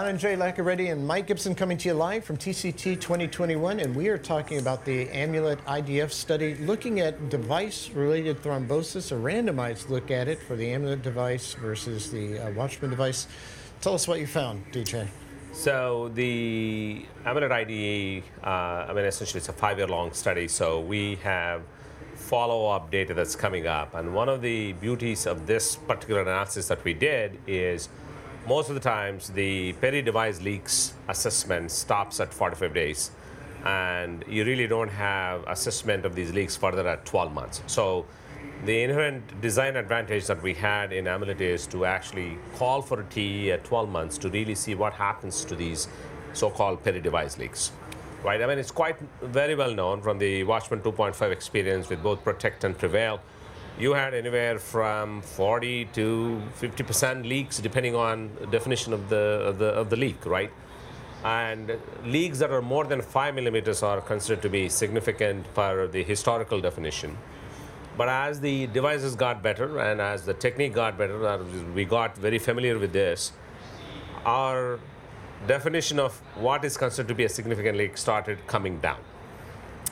Dhananjay Lakkareddy and Mike Gibson coming to you live from TCT 2021, and we are talking about the Amulet IDE study, looking at device-related thrombosis, a randomized look at it for the Amulet device versus the uh, Watchman device. Tell us what you found, DJ. So the Amulet IDE, uh, I mean, essentially it's a five-year-long study, so we have follow-up data that's coming up, and one of the beauties of this particular analysis that we did is most of the times the peri-device leaks assessment stops at 45 days and you really don't have assessment of these leaks further at 12 months. So the inherent design advantage that we had in Amulet is to actually call for a TE at 12 months to really see what happens to these so-called peri-device leaks. Right, I mean, it's quite very well known from the Watchman 2.5 experience with both Protect and Prevail you had anywhere from 40 to 50 percent leaks, depending on definition of the, of the of the leak, right? And leaks that are more than five millimeters are considered to be significant per the historical definition. But as the devices got better and as the technique got better, we got very familiar with this. Our definition of what is considered to be a significant leak started coming down.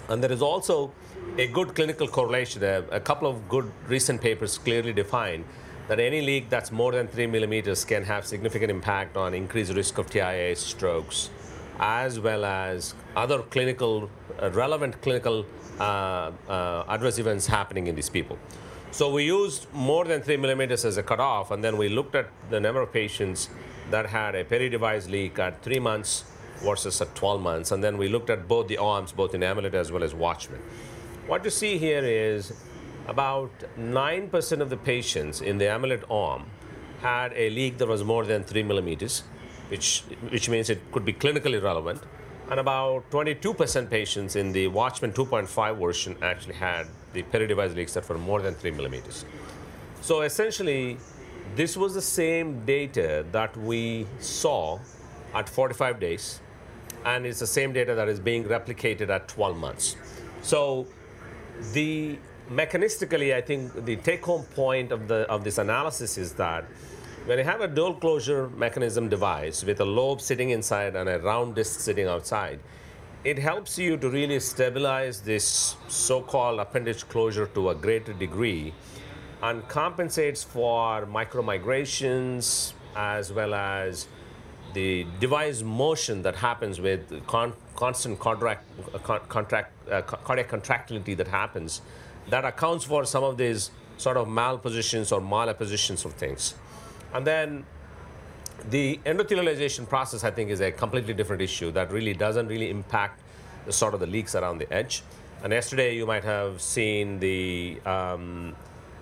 And there is also a good clinical correlation. A, couple of good recent papers clearly define that any leak that's more than three millimeters can have significant impact on increased risk of TIA strokes, as well as other clinical, uh, relevant clinical uh, uh, adverse events happening in these people. So we used more than three millimeters as a cutoff, and then we looked at the number of patients that had a peri-device leak at three months versus at 12 months, and then we looked at both the arms, both in Amulet as well as Watchman. What you see here is about 9% of the patients in the amulet arm had a leak that was more than 3 millimeters, which, which means it could be clinically relevant. And about 22% patients in the Watchman 2.5 version actually had the peri-device leaks that were more than 3 millimeters. So essentially, this was the same data that we saw at 45 days, and it's the same data that is being replicated at 12 months. So the mechanistically, I think the take-home point of the of this analysis is that when you have a dual closure mechanism device with a lobe sitting inside and a round disc sitting outside, it helps you to really stabilize this so-called appendage closure to a greater degree and compensates for micromigrations as well as the device motion that happens with con constant contract, uh, contract, uh, cardiac contractility that happens that accounts for some of these sort of malpositions or malappositions of things. And then the endothelialization process, I think, is a completely different issue that really doesn't really impact the sort of the leaks around the edge. And yesterday you might have seen the um,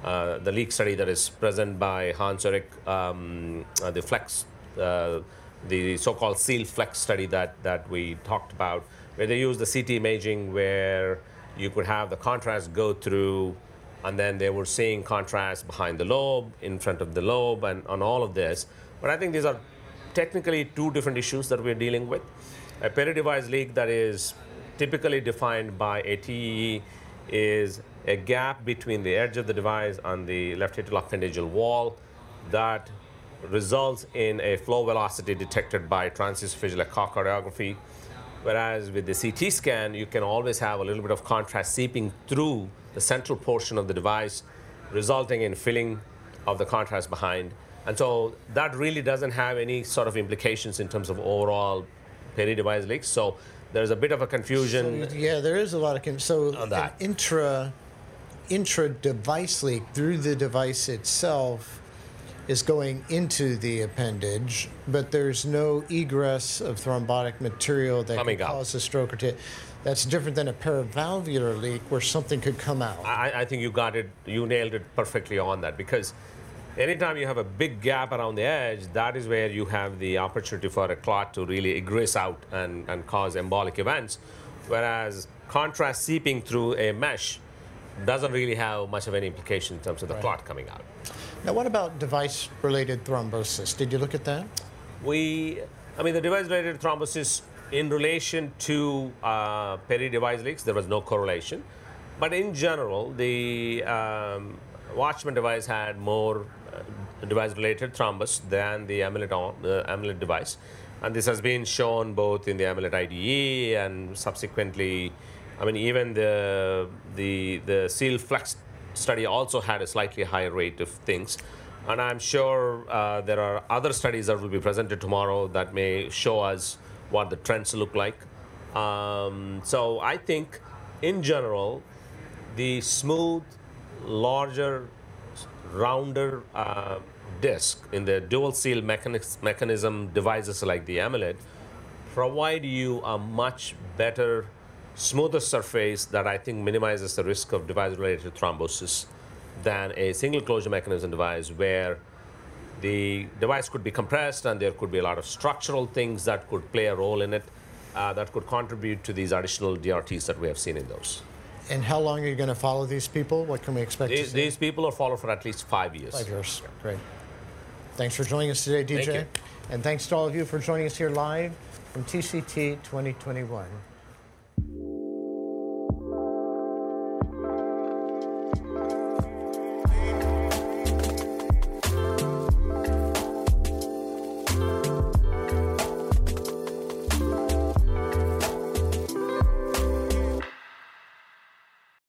uh, the leak study that is present by Hans Ulrich, um, uh, the Flex uh, the so-called SEAL Flex study that, that we talked about, where they use the CT imaging where you could have the contrast go through, and then they were seeing contrast behind the lobe, in front of the lobe, and on all of this. But I think these are technically two different issues that we're dealing with. A peri-device leak that is typically defined by a TEE is a gap between the edge of the device and the left atrial appendageal wall that results in a flow velocity detected by transesophageal echocardiography. Whereas with the CT scan, you can always have a little bit of contrast seeping through the central portion of the device, resulting in filling of the contrast behind. And so that really doesn't have any sort of implications in terms of overall peri-device leaks. So there's a bit of a confusion. So, yeah, there is a lot of confusion. So on that. intra intra device leak through the device itself is going into the appendage, but there's no egress of thrombotic material that Coming can out. cause a stroke or two. That's different than a paravalvular leak where something could come out. I, I think you got it, you nailed it perfectly on that because anytime you have a big gap around the edge, that is where you have the opportunity for a clot to really egress out and, and cause embolic events. Whereas contrast seeping through a mesh doesn't really have much of any implication in terms of the Right. clot coming out. Now, what about device-related thrombosis? Did you look at that? We, I mean, the device-related thrombosis in relation to uh, peri-device leaks, there was no correlation. But in general, the um, Watchman device had more uh, device-related thrombus than the Amulet, on, the Amulet device. And this has been shown both in the Amulet IDE and subsequently, I mean, even the, the, the Seal Flex study also had a slightly higher rate of things. And I'm sure uh, there are other studies that will be presented tomorrow that may show us what the trends look like. Um, so I think, in general, the smooth, larger, rounder uh, disc in the dual seal mechanis- mechanism devices like the Amulet provide you a much better, smoother surface that I think minimizes the risk of device-related thrombosis than a single closure mechanism device where the device could be compressed and there could be a lot of structural things that could play a role in it uh, that could contribute to these additional DRTs that we have seen in those. And how long are you going to follow these people? What can we expect to These, see? these people are followed for at least five years. Five years. Great. Thanks for joining us today, DJ. Thank. And thanks to all of you for joining us here live from TCT 2021.